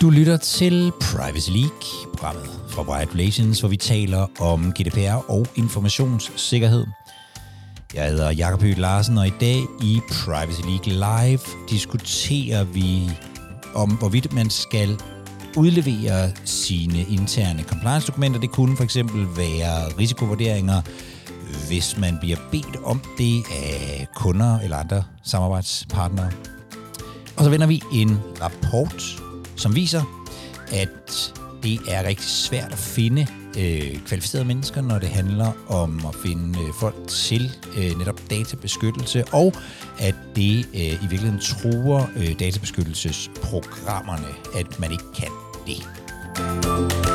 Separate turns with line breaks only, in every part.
Du lytter til Privacy League, programmet fra Wired Relations, hvor vi taler om GDPR og informationssikkerhed. Jeg hedder Jakob Høgh Larsen, og i dag i Privacy League Live diskuterer vi om, hvorvidt man skal udlevere sine interne compliance-dokumenter. Det kunne for eksempel være risikovurderinger, hvis man bliver bedt om det af kunder eller andre samarbejdspartnere. Og så vender vi en rapport som viser, at det er rigtig svært at finde øh, kvalificerede mennesker, når det handler om at finde øh, folk til øh, netop databeskyttelse, og at det øh, i virkeligheden truer øh, databeskyttelsesprogrammerne, at man ikke kan det.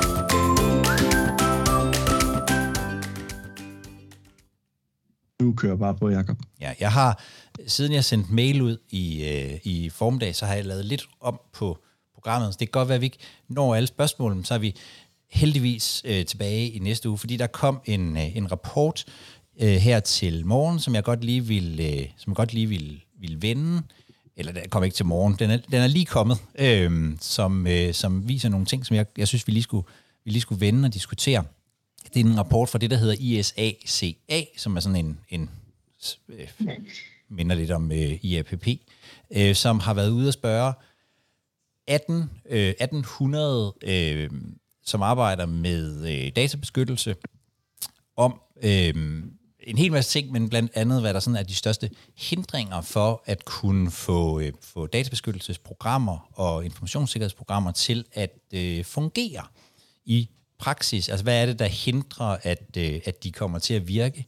Kører bare på, Jacob.
Ja, jeg har, siden jeg sendte mail ud i, øh, i formiddag, så har jeg lavet lidt om på programmet. Så det kan godt være, at vi ikke når alle spørgsmålene, så er vi heldigvis øh, tilbage i næste uge, fordi der kom en, øh, en rapport øh, her til morgen, som jeg godt lige vil, øh, som jeg godt lige vil, vil vende, eller den kom ikke til morgen, den er, den er lige kommet, øh, som, øh, som viser nogle ting, som jeg, jeg synes, vi lige, skulle, vi lige skulle vende og diskutere. Det er en rapport fra det, der hedder ISACA, som er sådan en, en øh, minder lidt om øh, IAPP, øh, som har været ude og spørge 18, øh, 1800, øh, som arbejder med øh, databeskyttelse, om øh, en hel masse ting, men blandt andet, hvad der sådan er de største hindringer for at kunne få, øh, få databeskyttelsesprogrammer og informationssikkerhedsprogrammer til at øh, fungere i praksis. Altså, hvad er det, der hindrer, at, øh, at de kommer til at virke?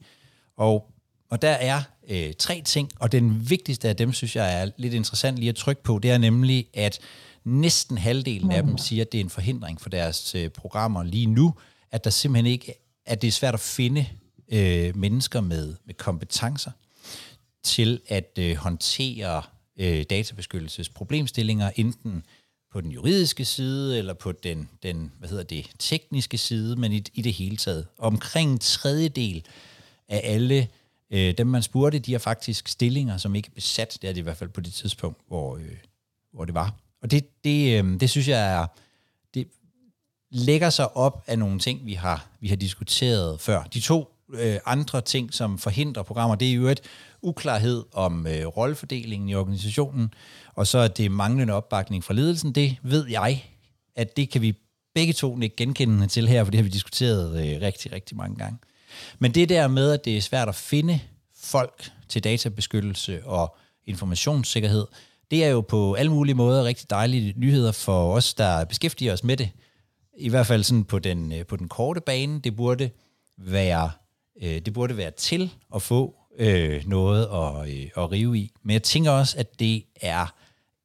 Og, og der er øh, tre ting, og den vigtigste af dem, synes jeg er lidt interessant lige at trykke på, det er nemlig, at Næsten halvdelen af dem siger, at det er en forhindring for deres øh, programmer lige nu, at der simpelthen ikke at det er svært at finde øh, mennesker med, med kompetencer til at øh, håndtere øh, databeskyttelsesproblemstillinger, enten på den juridiske side eller på den, den hvad hedder det, tekniske side, men i, i det hele taget. Omkring en tredjedel af alle øh, dem, man spurgte, de har faktisk stillinger, som ikke er besat. Det er det i hvert fald på det tidspunkt, hvor, øh, hvor det var. Og det, det, øh, det synes jeg er, det lægger sig op af nogle ting, vi har, vi har diskuteret før. De to øh, andre ting, som forhindrer programmer, det er jo et uklarhed om øh, rollefordelingen i organisationen, og så er det manglende opbakning fra ledelsen. Det ved jeg, at det kan vi begge to ikke genkende til her, for det har vi diskuteret øh, rigtig, rigtig mange gange. Men det der med, at det er svært at finde folk til databeskyttelse og informationssikkerhed, det er jo på alle mulige måder rigtig dejlige nyheder for os, der beskæftiger os med det. I hvert fald sådan på den, øh, på den korte bane. Det burde være, øh, det burde være til at få øh, noget at, øh, at rive i. Men jeg tænker også, at det er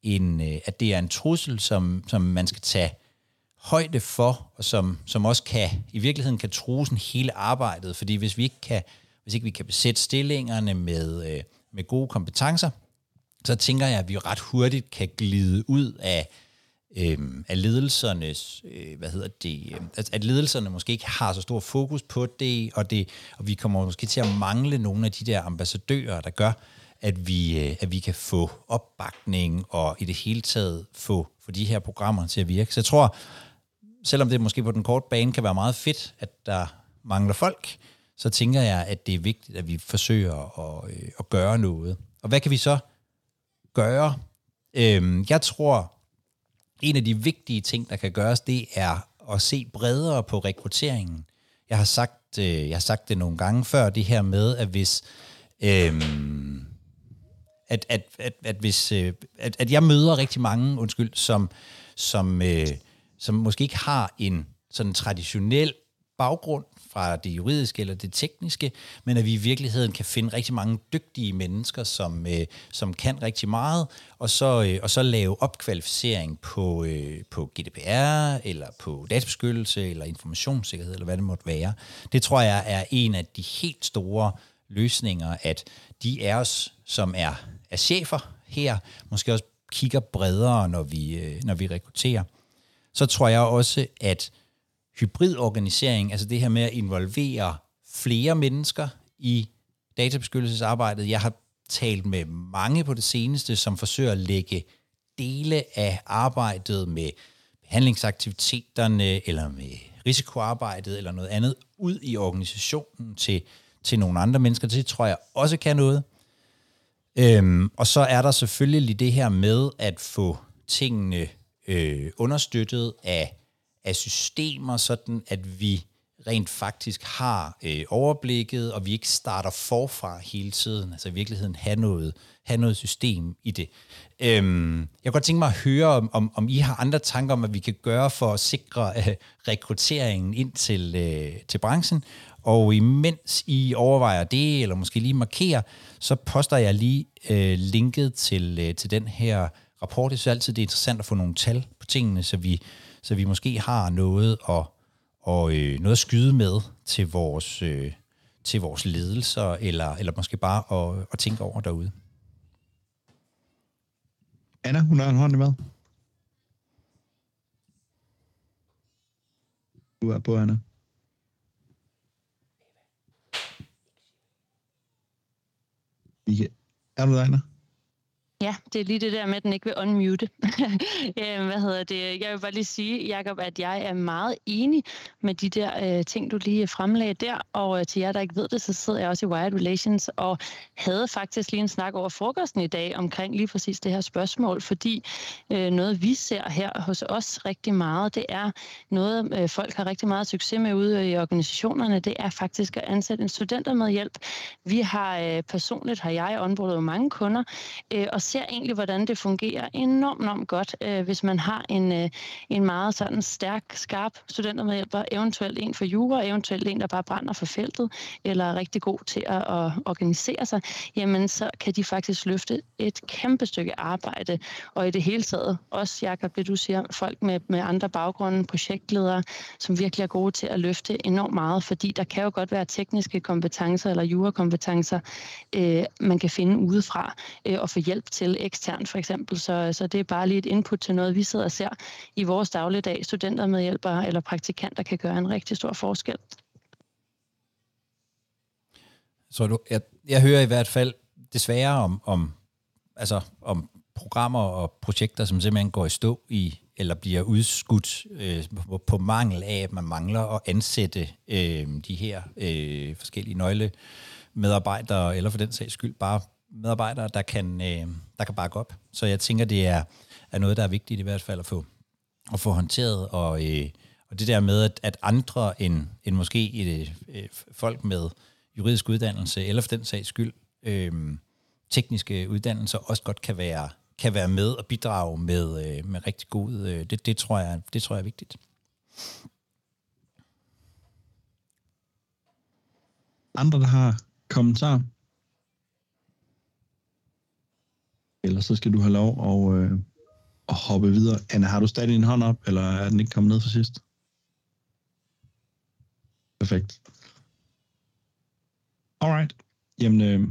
en, øh, at det er en trussel, som, som man skal tage højde for, og som, som også kan, i virkeligheden kan true hele arbejdet. Fordi hvis vi ikke kan, hvis ikke vi kan besætte stillingerne med, øh, med gode kompetencer, så tænker jeg, at vi ret hurtigt kan glide ud af, øh, at ledelsernes, øh, hvad hedder det, øh, at ledelserne måske ikke har så stor fokus på det, og, det, og vi kommer måske til at mangle nogle af de der ambassadører, der gør, at vi, øh, at vi kan få opbakning og i det hele taget få, få de her programmer til at virke. Så jeg tror, selvom det måske på den korte bane kan være meget fedt, at der mangler folk, så tænker jeg, at det er vigtigt, at vi forsøger at, øh, at gøre noget. Og hvad kan vi så gøre? Øhm, jeg tror, en af de vigtige ting, der kan gøres, det er at se bredere på rekrutteringen. Jeg har sagt, øh, jeg har sagt det nogle gange før, det her med, at hvis... Øhm, at, at, at, at, hvis, øh, at, at jeg møder rigtig mange, undskyld, som, som, øh, som måske ikke har en sådan traditionel baggrund fra det juridiske eller det tekniske, men at vi i virkeligheden kan finde rigtig mange dygtige mennesker, som, øh, som kan rigtig meget, og så, øh, og så lave opkvalificering på, øh, på GDPR, eller på databeskyttelse, eller informationssikkerhed, eller hvad det måtte være. Det tror jeg er en af de helt store løsninger, at de af os, som er, er chefer her, måske også kigger bredere, når vi, øh, når vi rekrutterer. Så tror jeg også, at hybridorganisering, altså det her med at involvere flere mennesker i databeskyttelsesarbejdet. Jeg har talt med mange på det seneste, som forsøger at lægge dele af arbejdet med behandlingsaktiviteterne eller med risikoarbejdet eller noget andet ud i organisationen til, til nogle andre mennesker. Det tror jeg også kan noget. Øhm, og så er der selvfølgelig det her med at få tingene øh, understøttet af, af systemer, sådan at vi rent faktisk har øh, overblikket, og vi ikke starter forfra hele tiden. Altså i virkeligheden have noget, have noget system i det. Øhm, jeg kunne godt tænke mig at høre, om, om, om I har andre tanker om, hvad vi kan gøre for at sikre øh, rekrutteringen ind til, øh, til branchen. Og imens I overvejer det, eller måske lige markerer, så poster jeg lige øh, linket til, øh, til den her rapport. Jeg synes altid, det er interessant at få nogle tal på tingene, så vi, så vi måske har noget at, og, øh, noget at skyde med til vores, øh, til vores ledelser, eller, eller måske bare at, at tænke over derude.
Anna, hun har en hånd i? Du er på, Anna. Er du der, Anna?
Ja, det er lige det der med, at den ikke vil unmute. Øhm, hvad hedder det? Jeg vil bare lige sige, Jacob, at jeg er meget enig med de der øh, ting, du lige fremlagde der. Og øh, til jer, der ikke ved det, så sidder jeg også i Wired Relations og havde faktisk lige en snak over frokosten i dag omkring lige præcis det her spørgsmål. Fordi øh, noget, vi ser her hos os rigtig meget, det er noget, øh, folk har rigtig meget succes med ude i organisationerne. Det er faktisk at ansætte en studenter med hjælp. Vi har øh, personligt, har jeg onboardet mange kunder, øh, og ser egentlig, hvordan det fungerer enormt, enormt godt, øh, hvis man har en, øh, en meget sådan stærk, skarp studentermedhjælper, eventuelt en for jura, eventuelt en, der bare brænder for feltet, eller er rigtig god til at, at organisere sig, jamen så kan de faktisk løfte et kæmpe stykke arbejde, og i det hele taget, også Jacob, det du siger, folk med, med andre baggrunde, projektledere, som virkelig er gode til at løfte enormt meget, fordi der kan jo godt være tekniske kompetencer eller jurakompetencer, øh, man kan finde udefra øh, og få hjælp til ekstern for eksempel. Så, så det er bare lige et input til noget, vi sidder og ser i vores dagligdag. Studenter med hjælpere eller praktikanter kan gøre en rigtig stor forskel.
Så du, jeg, jeg hører i hvert fald desværre om, om, altså om programmer og projekter, som simpelthen går i stå i, eller bliver udskudt øh, på, på mangel af, at man mangler at ansætte øh, de her øh, forskellige nøglemedarbejdere, eller for den sags skyld bare medarbejdere, der kan, øh, der kan bakke op. Så jeg tænker, det er, er noget, der er vigtigt i hvert fald at få, at få håndteret. Og, øh, og det der med, at, at andre end, end måske et, øh, folk med juridisk uddannelse, eller for den sags skyld, øh, tekniske uddannelser, også godt kan være, kan være med og bidrage med, øh, med rigtig god, øh, det, det, tror jeg, det tror jeg er vigtigt.
Andre, der har kommentarer? Ellers så skal du have lov at, øh, at hoppe videre. Anna, har du stadig en hånd op, eller er den ikke kommet ned for sidst? Perfekt. Alright. Jamen, øh,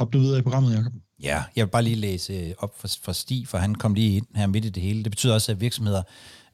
hop du videre i programmet, Jacob.
Ja, jeg vil bare lige læse øh, op for, for Stig, for han kom lige ind her midt i det hele. Det betyder også, at virksomheder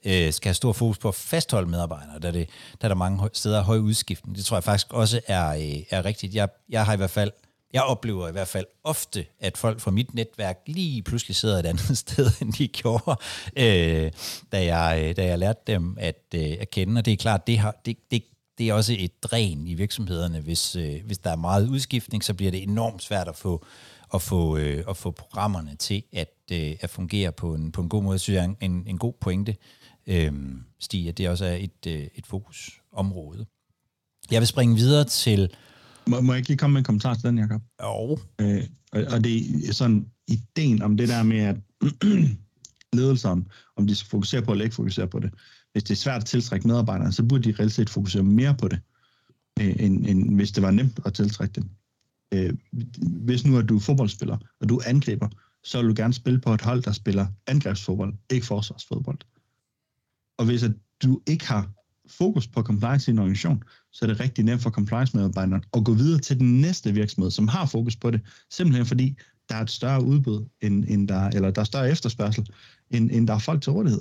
øh, skal have stor fokus på at fastholde medarbejdere, da, det, der er der mange steder høj udskiftning. Det tror jeg faktisk også er, øh, er rigtigt. Jeg, jeg har i hvert fald jeg oplever i hvert fald ofte, at folk fra mit netværk lige pludselig sidder et andet sted, end de gjorde, øh, da, jeg, øh, da jeg lærte dem at, øh, at kende. Og det er klart, det, har, det, det, det er også et dræn i virksomhederne. Hvis, øh, hvis der er meget udskiftning, så bliver det enormt svært at få, at få, øh, at få programmerne til at, øh, at fungere på en, på en god måde. Så jeg er en, en god pointe, øh, Stig, at det også er et, øh, et fokusområde. Jeg vil springe videre til
må, må jeg ikke lige komme med en kommentar til den, Jacob?
Jo.
Øh, og, og det er sådan ideen om det der med, at ledelsen, om de skal fokusere på eller ikke fokusere på det. Hvis det er svært at tiltrække medarbejderne, så burde de reelt set fokusere mere på det, øh, end, end hvis det var nemt at tiltrække dem. Øh, hvis nu er du fodboldspiller, og du angriber, så vil du gerne spille på et hold, der spiller angrebsfodbold, ikke forsvarsfodbold. Og hvis at du ikke har fokus på compliance i en organisation, så er det rigtig nemt for compliance-medarbejderen at gå videre til den næste virksomhed, som har fokus på det, simpelthen fordi der er et større udbud, end, end der, eller der er større efterspørgsel, end, end der er folk til rådighed.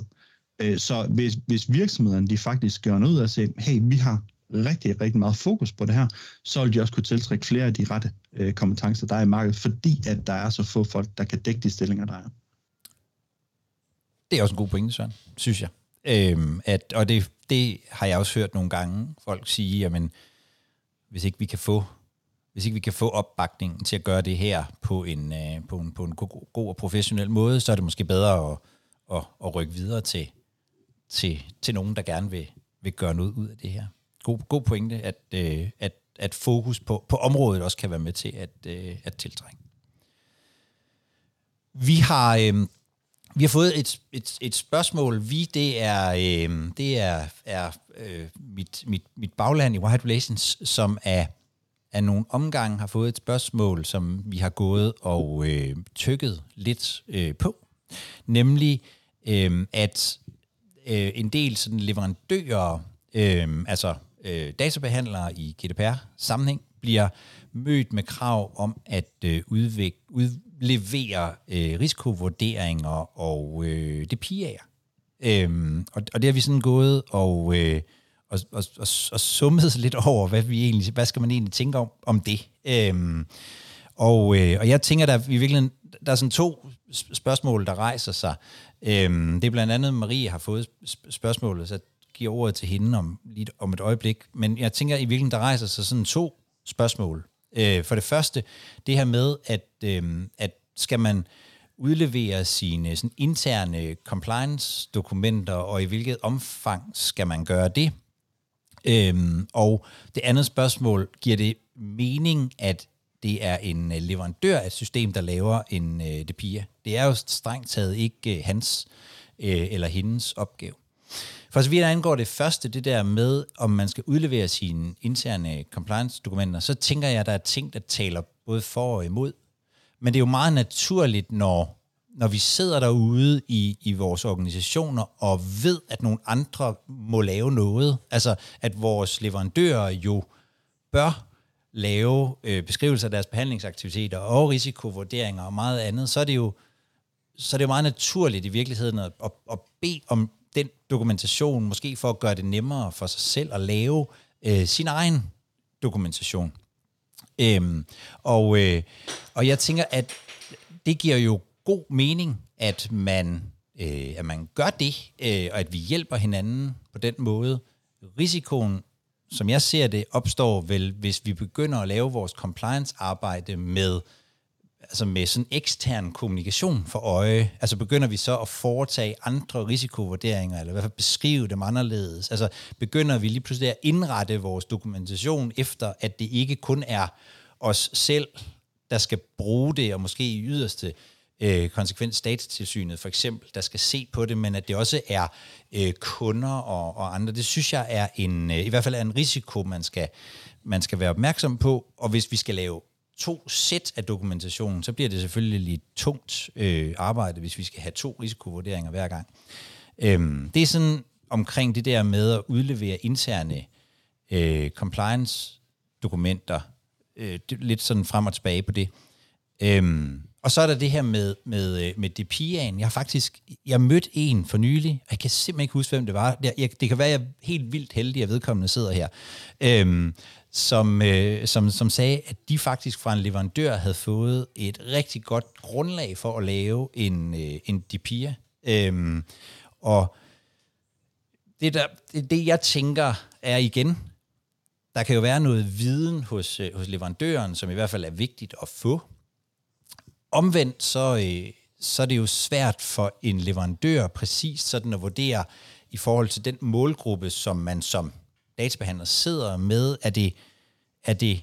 Øh, så hvis, hvis virksomhederne de faktisk gør noget ud af at sige, hey, vi har rigtig, rigtig meget fokus på det her, så vil de også kunne tiltrække flere af de rette øh, kompetencer, der er i markedet, fordi at der er så få folk, der kan dække de stillinger, der er.
Det er også en god pointe, Søren, synes jeg. Øhm, at, og det, det har jeg også hørt nogle gange folk sige, jamen, hvis ikke vi kan få hvis ikke vi kan få opbakningen til at gøre det her på en, øh, på en, på en god, god og professionel måde, så er det måske bedre at, at, at rykke videre til, til, til nogen, der gerne vil, vil gøre noget ud af det her. God, god pointe, at, øh, at, at fokus på, på området også kan være med til at, øh, at tiltrække. Vi har, øh, vi har fået et, et, et spørgsmål. Vi, det er, øh, det er, er øh, mit, mit, mit bagland i White Relations, som er af nogle omgange har fået et spørgsmål, som vi har gået og øh, tykket lidt øh, på. Nemlig, øh, at øh, en del sådan leverandører, øh, altså øh, databehandlere i GDPR-sammenhæng, bliver mødt med krav om at øh, udvik, levere øh, risikovurderinger og øh, DPI'er. Øhm, og, og det har vi sådan gået og, øh, og, og, og, og summet lidt over, hvad, vi egentlig, hvad skal man egentlig tænke om, om det. Øhm, og, øh, og jeg tænker, der i virkeligheden, der er sådan to spørgsmål, der rejser sig. Øhm, det er blandt andet, Marie har fået spørgsmålet, så jeg giver ordet til hende om, lige om et øjeblik. Men jeg tænker, i virkeligheden, der rejser sig sådan to spørgsmål. Øh, for det første, det her med, at, øh, at skal man udlevere sine sådan interne compliance-dokumenter, og i hvilket omfang skal man gøre det? Øhm, og det andet spørgsmål, giver det mening, at det er en øh, leverandør af et system, der laver en øh, DPIA? Det er jo strengt taget ikke øh, hans øh, eller hendes opgave. For så vidt angår det første, det der med, om man skal udlevere sine interne compliance-dokumenter, så tænker jeg, at der er ting, der taler både for og imod. Men det er jo meget naturligt, når når vi sidder derude i, i vores organisationer og ved, at nogle andre må lave noget, altså at vores leverandører jo bør lave øh, beskrivelser af deres behandlingsaktiviteter og risikovurderinger og meget andet, så er det jo, så er det jo meget naturligt i virkeligheden at, at, at bede om den dokumentation, måske for at gøre det nemmere for sig selv at lave øh, sin egen dokumentation. Øhm, og, øh, og jeg tænker, at det giver jo god mening, at man, øh, at man gør det, øh, og at vi hjælper hinanden på den måde. Risikoen, som jeg ser det, opstår vel, hvis vi begynder at lave vores compliance-arbejde med altså med sådan ekstern kommunikation for øje, altså begynder vi så at foretage andre risikovurderinger, eller i hvert fald beskrive dem anderledes. Altså begynder vi lige pludselig at indrette vores dokumentation efter, at det ikke kun er os selv, der skal bruge det, og måske i yderste øh, konsekvens statstilsynet for eksempel, der skal se på det, men at det også er øh, kunder og, og andre. Det synes jeg er en, øh, i hvert fald er en risiko, man skal, man skal være opmærksom på, og hvis vi skal lave to sæt af dokumentationen, så bliver det selvfølgelig lidt tungt øh, arbejde, hvis vi skal have to risikovurderinger hver gang. Øhm, det er sådan omkring det der med at udlevere interne øh, compliance-dokumenter, øh, lidt sådan frem og tilbage på det. Øhm, og så er der det her med, med, øh, med DPIA'en. Jeg har faktisk jeg mødt en for nylig, og jeg kan simpelthen ikke huske, hvem det var. Jeg, jeg, det kan være, at jeg er helt vildt heldig, at vedkommende sidder her, øhm, som, øh, som, som sagde, at de faktisk fra en leverandør havde fået et rigtig godt grundlag for at lave en, øh, en DPIA. Øhm, og det, der, det, det, jeg tænker, er igen, der kan jo være noget viden hos, øh, hos leverandøren, som i hvert fald er vigtigt at få, Omvendt så, øh, så er det jo svært for en leverandør præcis sådan at vurdere i forhold til den målgruppe, som man som databehandler sidder med. Er det, er det,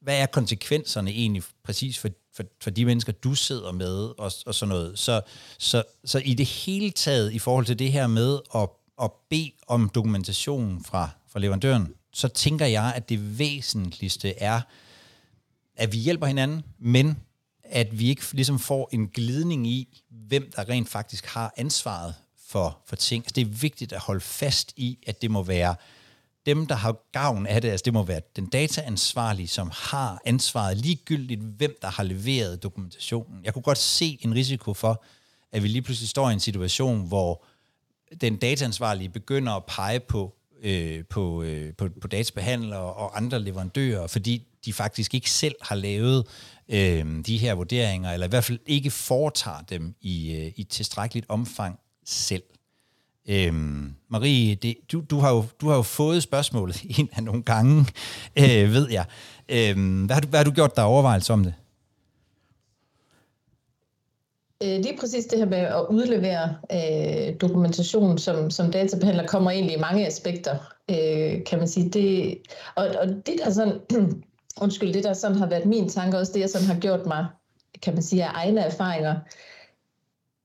hvad er konsekvenserne egentlig præcis for, for, for de mennesker, du sidder med og, og sådan noget. Så, så, så i det hele taget, i forhold til det her med at, at bede om dokumentation fra, fra leverandøren, så tænker jeg, at det væsentligste er, at vi hjælper hinanden, men at vi ikke ligesom får en glidning i, hvem der rent faktisk har ansvaret for, for ting. Altså, det er vigtigt at holde fast i, at det må være dem, der har gavn af det, altså det må være den dataansvarlige, som har ansvaret ligegyldigt, hvem der har leveret dokumentationen. Jeg kunne godt se en risiko for, at vi lige pludselig står i en situation, hvor den dataansvarlige begynder at pege på øh, på, øh, på, på databehandlere og andre leverandører, fordi de faktisk ikke selv har lavet øh, de her vurderinger, eller i hvert fald ikke foretager dem i, øh, i tilstrækkeligt omfang selv. Øhm, Marie, det, du, du, har jo, du har jo fået spørgsmålet en af nogle gange, øh, ved jeg. Øhm, hvad, har du, hvad har du gjort dig overvejelser om det?
Øh, lige præcis det her med at udlevere øh, dokumentation som, som databehandler kommer egentlig i mange aspekter, øh, kan man sige. Det, og, og det der sådan, undskyld, det der sådan har været min tanke, også det jeg sådan har gjort mig, kan man sige, af egne erfaringer,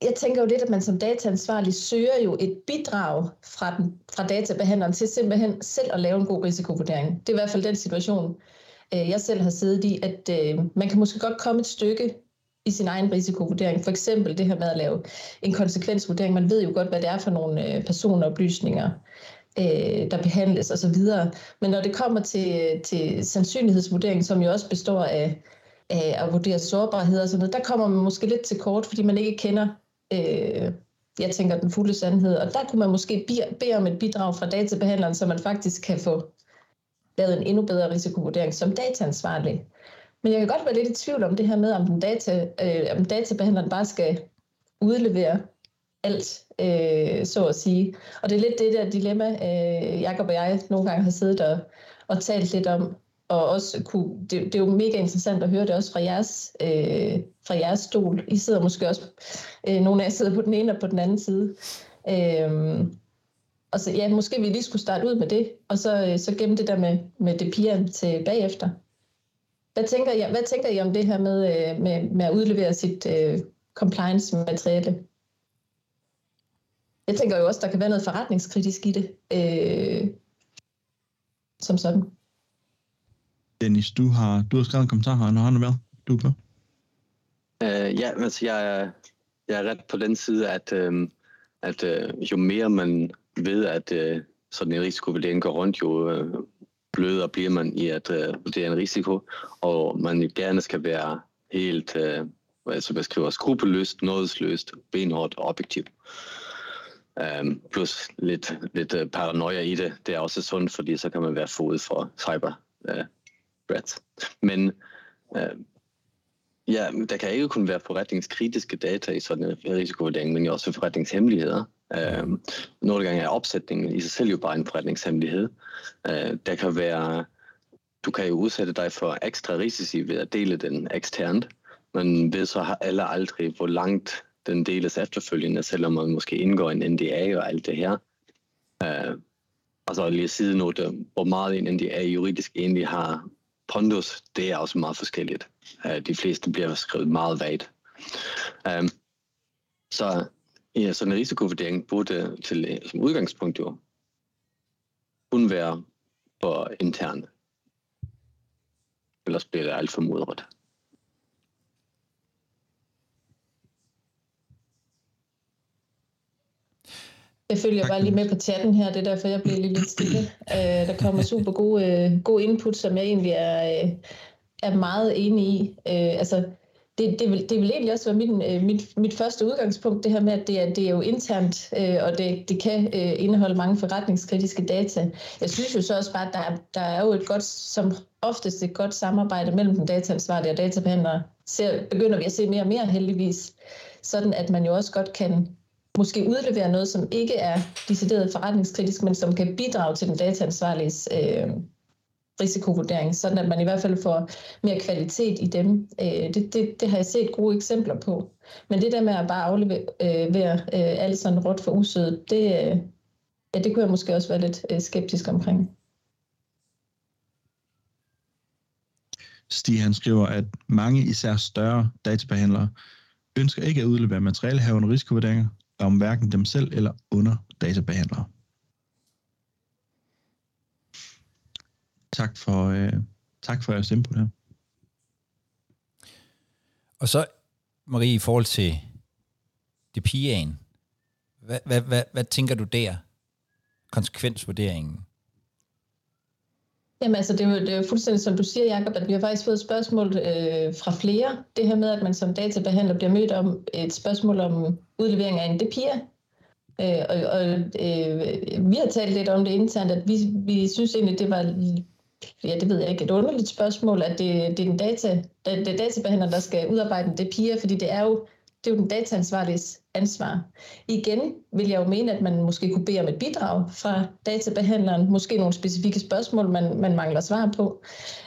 jeg tænker jo lidt, at man som dataansvarlig søger jo et bidrag fra, den, fra databehandleren til simpelthen selv at lave en god risikovurdering. Det er i hvert fald den situation, øh, jeg selv har siddet i, at øh, man kan måske godt komme et stykke i sin egen risikovurdering. For eksempel det her med at lave en konsekvensvurdering. Man ved jo godt, hvad det er for nogle øh, personoplysninger, øh, der behandles osv. Men når det kommer til, til sandsynlighedsvurdering, som jo også består af, af at vurdere sårbarheder og sådan noget, der kommer man måske lidt til kort, fordi man ikke kender øh, jeg tænker, den fulde sandhed. Og der kunne man måske bede om et bidrag fra databehandleren, så man faktisk kan få lavet en endnu bedre risikovurdering som dataansvarlig. Men jeg kan godt være lidt i tvivl om det her med, om, den data, øh, om databehandleren bare skal udlevere alt, øh, så at sige. Og det er lidt det der dilemma, øh, Jacob og jeg nogle gange har siddet og, og talt lidt om og også kunne, det, det er jo mega interessant at høre det også fra jeres, øh, fra jeres stol. I sidder måske også, øh, nogle af jer sidder på den ene og på den anden side. Øh, og så ja, måske vi lige skulle starte ud med det, og så, øh, så gemme det der med, med det piger til bagefter. Hvad tænker, I, hvad tænker I om det her med, øh, med, med at udlevere sit øh, compliance-materiale? Jeg tænker jo også, der kan være noget forretningskritisk i det, øh, som sådan.
Dennis, du har, du har skrevet en kommentar her, når han er med. Du er på.
Uh, ja, altså jeg, er, jeg er ret på den side, at, uh, at uh, jo mere man ved, at uh, sådan en risikovurdering går rundt, jo uh, blødere bliver man i at uh, vurdere en risiko, og man gerne skal være helt, uh, hvad altså, jeg skriver, skrupelløst, nådesløst, benhårdt og objektivt. Um, plus lidt, lidt uh, paranoia i det. Det er også sundt, fordi så kan man være fod for cyber uh, Brett. Men øh, ja, der kan ikke kun være forretningskritiske data i sådan en risikovurdering, men også forretningshemmeligheder. Øh, nogle gange er opsætningen i sig selv jo bare en forretningshemmelighed. Øh, der kan være, du kan jo udsætte dig for ekstra risici ved at dele den eksternt, men ved så har alle aldrig, hvor langt den deles efterfølgende, selvom man måske indgår en NDA og alt det her. Øh, og så lige sidenote, hvor meget en NDA juridisk egentlig har pondus, det er også meget forskelligt. Øh, de fleste bliver skrevet meget vagt. Um, så ja, sådan en risikovurdering burde til, øh, som udgangspunkt jo kun være for interne. Ellers bliver det alt for mudret.
Jeg følger bare lige med på chatten her, det er derfor, jeg bliver lidt stille. Øh, der kommer super gode, øh, gode input, som jeg egentlig er, øh, er meget enig i. Øh, altså, det, det, vil, det vil egentlig også være min, øh, mit, mit første udgangspunkt, det her med, at det er, det er jo internt, øh, og det, det kan øh, indeholde mange forretningskritiske data. Jeg synes jo så også bare, at der, der er jo et godt, som oftest et godt samarbejde mellem den dataansvarlige og databehandlere. Ser, begynder vi at se mere og mere heldigvis, sådan at man jo også godt kan måske udlevere noget, som ikke er decideret forretningskritisk, men som kan bidrage til den dataansvarliges øh, risikovurdering, sådan at man i hvert fald får mere kvalitet i dem. Øh, det, det, det har jeg set gode eksempler på. Men det der med at bare aflevere øh, øh alt sådan råt for usødet, det, øh, ja, det kunne jeg måske også være lidt øh, skeptisk omkring.
Stig han skriver, at mange især større databehandlere ønsker ikke at udlevere materialehavende risikovurderinger, om hverken dem selv eller under databehandlere. Tak for, øh, tak for jeres input her.
Og så, Marie, i forhold til DPI'en, hvad, hvad, hvad, hvad tænker du der? Konsekvensvurderingen?
Jamen altså, det er, jo, det er jo fuldstændig som du siger, Jacob, at vi har faktisk fået spørgsmål øh, fra flere. Det her med, at man som databehandler bliver mødt om et spørgsmål om udlevering af en DPIA. Øh, og og øh, vi har talt lidt om det internt, at vi, vi synes egentlig, det var ja, det ved jeg ikke, et underligt spørgsmål, at det, det er den data, det, det databehandler, der skal udarbejde en PIA, fordi det er jo det er jo den dataansvarliges ansvar. Igen vil jeg jo mene, at man måske kunne bede om et bidrag fra databehandleren, måske nogle specifikke spørgsmål, man, man mangler svar på.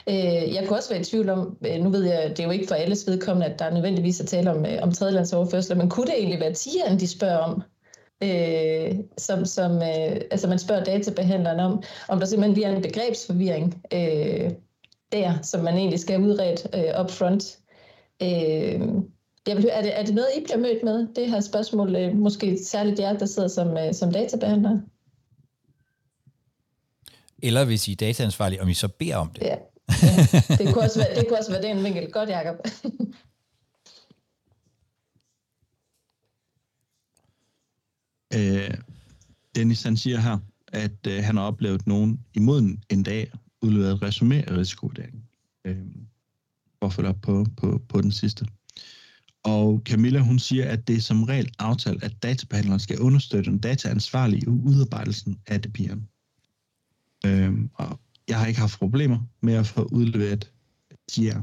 Øh, jeg kunne også være i tvivl om, øh, nu ved jeg, det er jo ikke for alles vedkommende, at der er nødvendigvis at tale om, øh, om tredjelandsoverførsler, men kunne det egentlig være tieren, de spørger om? øh, som, som øh, altså man spørger databehandleren om, om der simpelthen bliver en begrebsforvirring øh, der, som man egentlig skal udrede udredt øh, upfront. Øh, jeg vil, er, det, er det noget, I bliver mødt med, det her spørgsmål? Øh, måske særligt jer, der sidder som, øh, som databehandler?
Eller hvis I er dataansvarlige, om I så beder om det.
Ja, ja. Det, kunne også være, det kunne også være den vinkel. Godt, Jacob.
øh, Dennis han siger her, at øh, han har oplevet nogen imod en dag udleveret resumé af risikovurderingen. Øh, for at følge op på, på, på den sidste. Og Camilla, hun siger, at det er som regel aftalt, at databehandleren skal understøtte den dataansvarlige i udarbejdelsen af DPI'en. Øhm, og jeg har ikke haft problemer med at få udleveret TIA.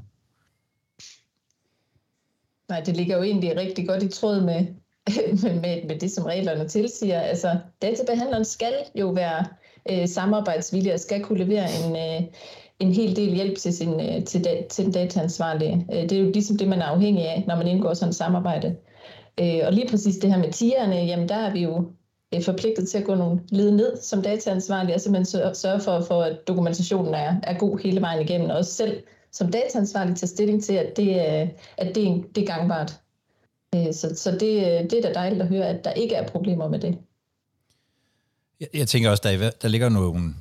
Nej, det ligger jo egentlig rigtig godt i tråd med, med, med, med det, som reglerne tilsiger. Altså, databehandleren skal jo være øh, samarbejdsvillig og skal kunne levere en, øh, en hel del hjælp til, sin, øh, til, da, til den dataansvarlige. Øh, det er jo ligesom det, man er afhængig af, når man indgår sådan et samarbejde. Øh, og lige præcis det her med tierne, jamen der er vi jo forpligtet til at gå nogle led ned som dataansvarlige, og simpelthen sørge for, for, at dokumentationen er, er god hele vejen igennem, og også selv som dataansvarlig tage stilling til, at det, at det, er, det er gangbart. Så, så det, det er da dejligt at høre, at der ikke er problemer med det.
Jeg, jeg tænker også, der, der ligger nogle,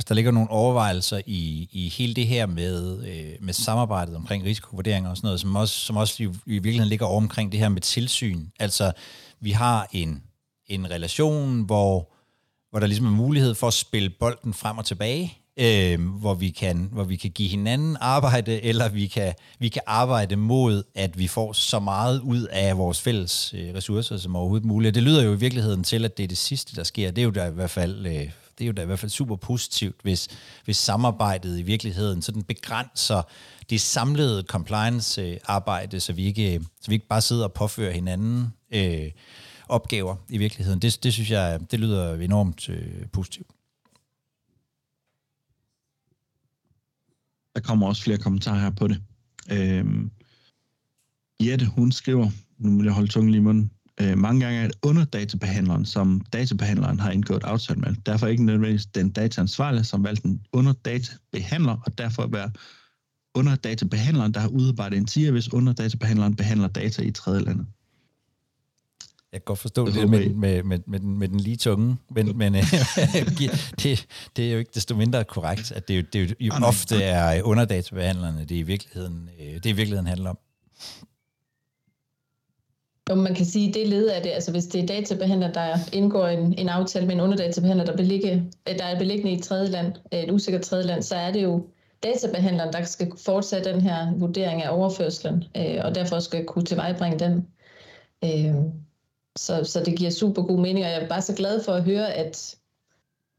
altså, der ligger nogle overvejelser i, i hele det her med, øh, med samarbejdet omkring risikovurderinger og sådan noget, som også, som også i, i virkeligheden ligger over omkring det her med tilsyn. Altså, vi har en, en relation, hvor, hvor der ligesom er mulighed for at spille bolden frem og tilbage, øh, hvor, vi kan, hvor vi kan give hinanden arbejde, eller vi kan, vi kan arbejde mod, at vi får så meget ud af vores fælles øh, ressourcer som overhovedet muligt. Det lyder jo i virkeligheden til, at det er det sidste, der sker. Det er jo der i hvert fald... Øh, det er jo da i hvert fald super positivt, hvis, hvis samarbejdet i virkeligheden sådan begrænser det samlede compliance-arbejde, så vi ikke, så vi ikke bare sidder og påfører hinanden øh, opgaver i virkeligheden. Det, det synes jeg, det lyder enormt øh, positivt.
Der kommer også flere kommentarer her på det. Øhm, Jette, hun skriver, nu vil jeg holde tungen lige i munden, øh, mange gange er det under databehandleren, som databehandleren har indgået aftale med. Derfor ikke nødvendigvis den dataansvarlige, som valgte den under databehandler, og derfor være under databehandleren, der har udarbejdet en tier, hvis under databehandleren behandler data i tredje landet.
Jeg kan godt forstå det, det med, med, med, med, den, med den lige tunge, men, men øh, det, det er jo ikke desto mindre korrekt, at det, jo, det jo ofte er underdatabehandlerne, det i virkeligheden, øh, det i virkeligheden handler om.
Jo, man kan sige, at det led af det, altså hvis det er databehandler, der indgår en, en aftale med en underdatabehandler, der, beligge, øh, der er beliggende i et tredje land, et usikkert tredje land, så er det jo databehandleren, der skal fortsætte den her vurdering af overførslen, øh, og derfor skal kunne tilvejebringe den. Øh, så, så det giver super god mening, og jeg er bare så glad for at høre, at,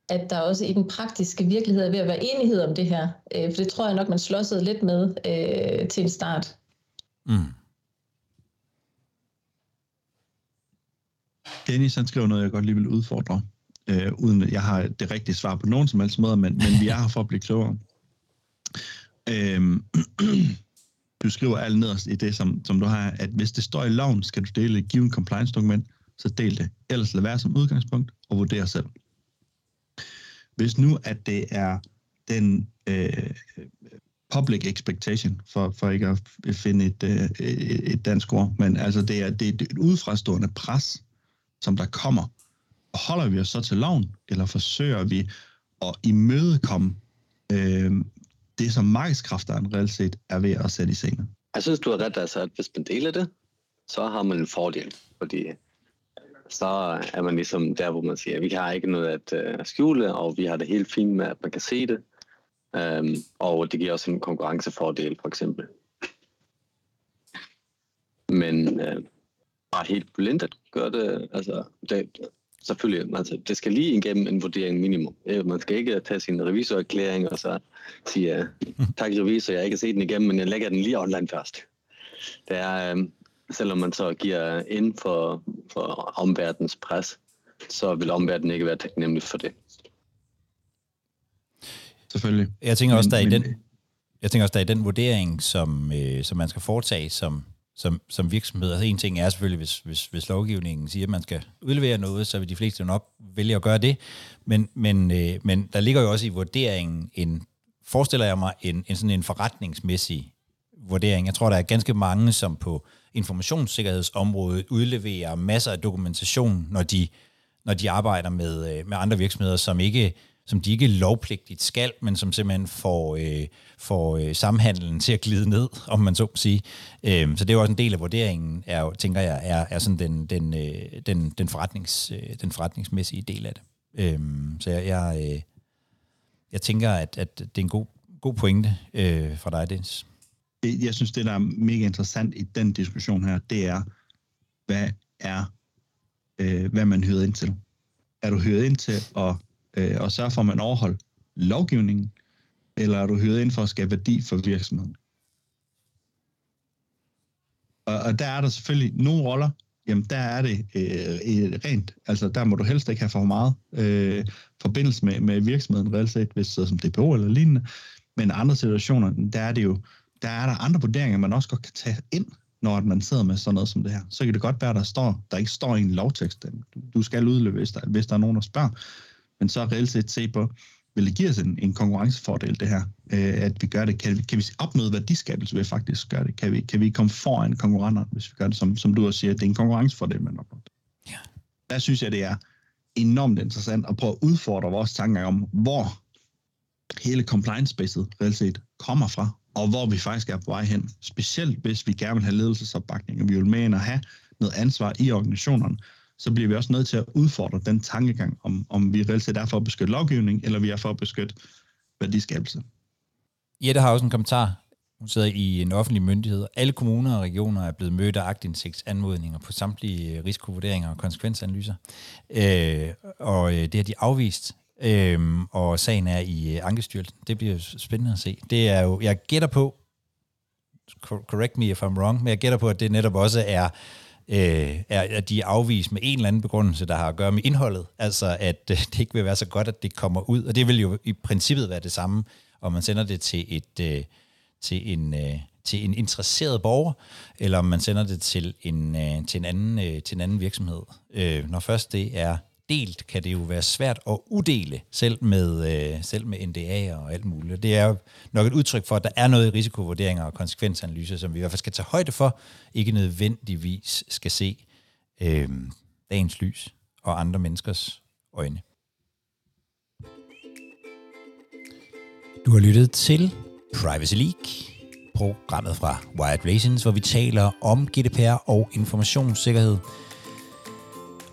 at der også i den praktiske virkelighed er ved at være enighed om det her. Øh, for det tror jeg nok, man slåsede lidt med øh, til en start. Mm.
Dennis han skriver noget, jeg godt lige vil udfordre, øh, uden jeg har det rigtige svar på nogen som helst måde, men, men vi er her for at blive klogere. Øh, du skriver alt nederst i det, som, som du har, at hvis det står i loven, skal du dele et given compliance-dokument, så del det. Ellers lad være som udgangspunkt og vurdere selv. Hvis nu, at det er den øh, public expectation, for, for ikke at finde et, øh, et dansk ord, men altså det er, det er et udefrastående pres, som der kommer, Og holder vi os så til loven, eller forsøger vi at imødekomme øh, det, som markedskræfterne reelt set er ved at sætte i scene?
Jeg synes, du har ret, altså, at hvis man deler det, så har man en fordel, fordi så er man ligesom der, hvor man siger, at vi har ikke noget øh, at skjule, og vi har det helt fint med, at man kan se det. Um, og det giver også en konkurrencefordel, for eksempel. Men øh, bare helt blindt at gøre det, altså det, selvfølgelig, altså, det skal lige igennem en vurdering minimum. Man skal ikke tage sin revisorerklæring og så sige, tak revisor, jeg har ikke set den igennem, men jeg lægger den lige online først. Det er, øh, selvom man så giver ind for, for omverdens pres, så vil omverdenen ikke være taknemmelig for det.
Selvfølgelig.
Jeg tænker også, der er i den, jeg tænker også, der er i den vurdering, som, øh, som man skal foretage som, som, som virksomhed. Altså en ting er selvfølgelig, hvis, hvis, hvis lovgivningen siger, at man skal udlevere noget, så vil de fleste nok vælge at gøre det. Men, men, øh, men der ligger jo også i vurderingen en, forestiller jeg mig, en, en sådan en forretningsmæssig vurdering. Jeg tror, der er ganske mange, som på informationssikkerhedsområdet udleverer masser af dokumentation, når de, når de arbejder med, øh, med andre virksomheder, som ikke som de ikke lovpligtigt skal, men som simpelthen får, øh, får øh, samhandlen til at glide ned, om man så må sige. Øh, så det er jo også en del af vurderingen, er jo, tænker jeg, er, er sådan den, den, øh, den, den, forretnings, øh, den forretningsmæssige del af det. Øh, så jeg, jeg, øh, jeg tænker, at, at det er en god, god pointe øh, fra dig, Dennis.
Jeg synes, det, der er mega interessant i den diskussion her, det er, hvad er, øh, hvad man hyret ind til. Er du hyret ind til at øh, og sørge for, at man overholder lovgivningen, eller er du hyret ind for at skabe værdi for virksomheden? Og, og der er der selvfølgelig nogle roller, jamen der er det øh, rent, altså der må du helst ikke have for meget øh, forbindelse med, med virksomheden reelt set, hvis det er som DPO eller lignende, men andre situationer, der er det jo, der er der andre vurderinger, man også godt kan tage ind, når man sidder med sådan noget som det her. Så kan det godt være, der står, der ikke står i en lovtekst, du skal udløbe, hvis der, hvis der er nogen, der spørger men så reelt set se på, vil det give os en, en konkurrencefordel, det her, øh, at vi gør det? Kan vi, kan vi opnå værdiskabelse ved faktisk gøre det? Kan vi, kan vi komme foran konkurrenter, hvis vi gør det, som, som du også siger, det er en konkurrencefordel, man opnår? Ja. Der synes jeg, det er enormt interessant at prøve at udfordre vores tanker om, hvor hele compliance-spacet reelt set kommer fra, og hvor vi faktisk er på vej hen. Specielt hvis vi gerne vil have ledelsesopbakning, og vi vil med ind at have noget ansvar i organisationerne, så bliver vi også nødt til at udfordre den tankegang, om, om vi reelt set er for at beskytte lovgivning, eller vi er for at beskytte værdiskabelse.
Jette har også en kommentar. Hun sidder i en offentlig myndighed. Alle kommuner og regioner er blevet mødt af agtindsigtsanmodninger på samtlige øh, risikovurderinger og konsekvensanalyser. Øh, og øh, det har de afvist. Øh, og sagen er i øh, Ankestyrelsen. Det bliver spændende at se. Det er jo, jeg gætter på, correct me if I'm wrong, men jeg gætter på, at det netop også er øh, er, at de er afvist med en eller anden begrundelse, der har at gøre med indholdet. Altså, at øh, det ikke vil være så godt, at det kommer ud. Og det vil jo i princippet være det samme, om man sender det til, et, øh, til, en, øh, til en interesseret borger, eller om man sender det til en, øh, til en, anden, øh, til en anden virksomhed. Øh, når først det er delt, kan det jo være svært at uddele, selv med, øh, selv med NDA'er og alt muligt. Det er nok et udtryk for, at der er noget i risikovurderinger og konsekvensanalyser, som vi i hvert fald skal tage højde for, ikke nødvendigvis skal se øh, dagens lys og andre menneskers øjne. Du har lyttet til Privacy League, programmet fra Wired Relations, hvor vi taler om GDPR og informationssikkerhed –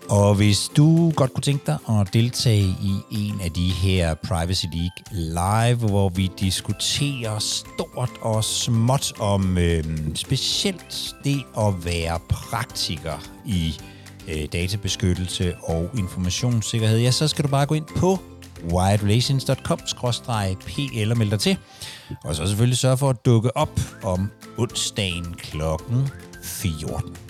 og hvis du godt kunne tænke dig at deltage i en af de her Privacy League live, hvor vi diskuterer stort og småt om øh, specielt det at være praktiker i øh, databeskyttelse og informationssikkerhed, ja, så skal du bare gå ind på wiredrelations.com-pl og melde dig til. Og så selvfølgelig sørge for at dukke op om onsdagen klokken 14.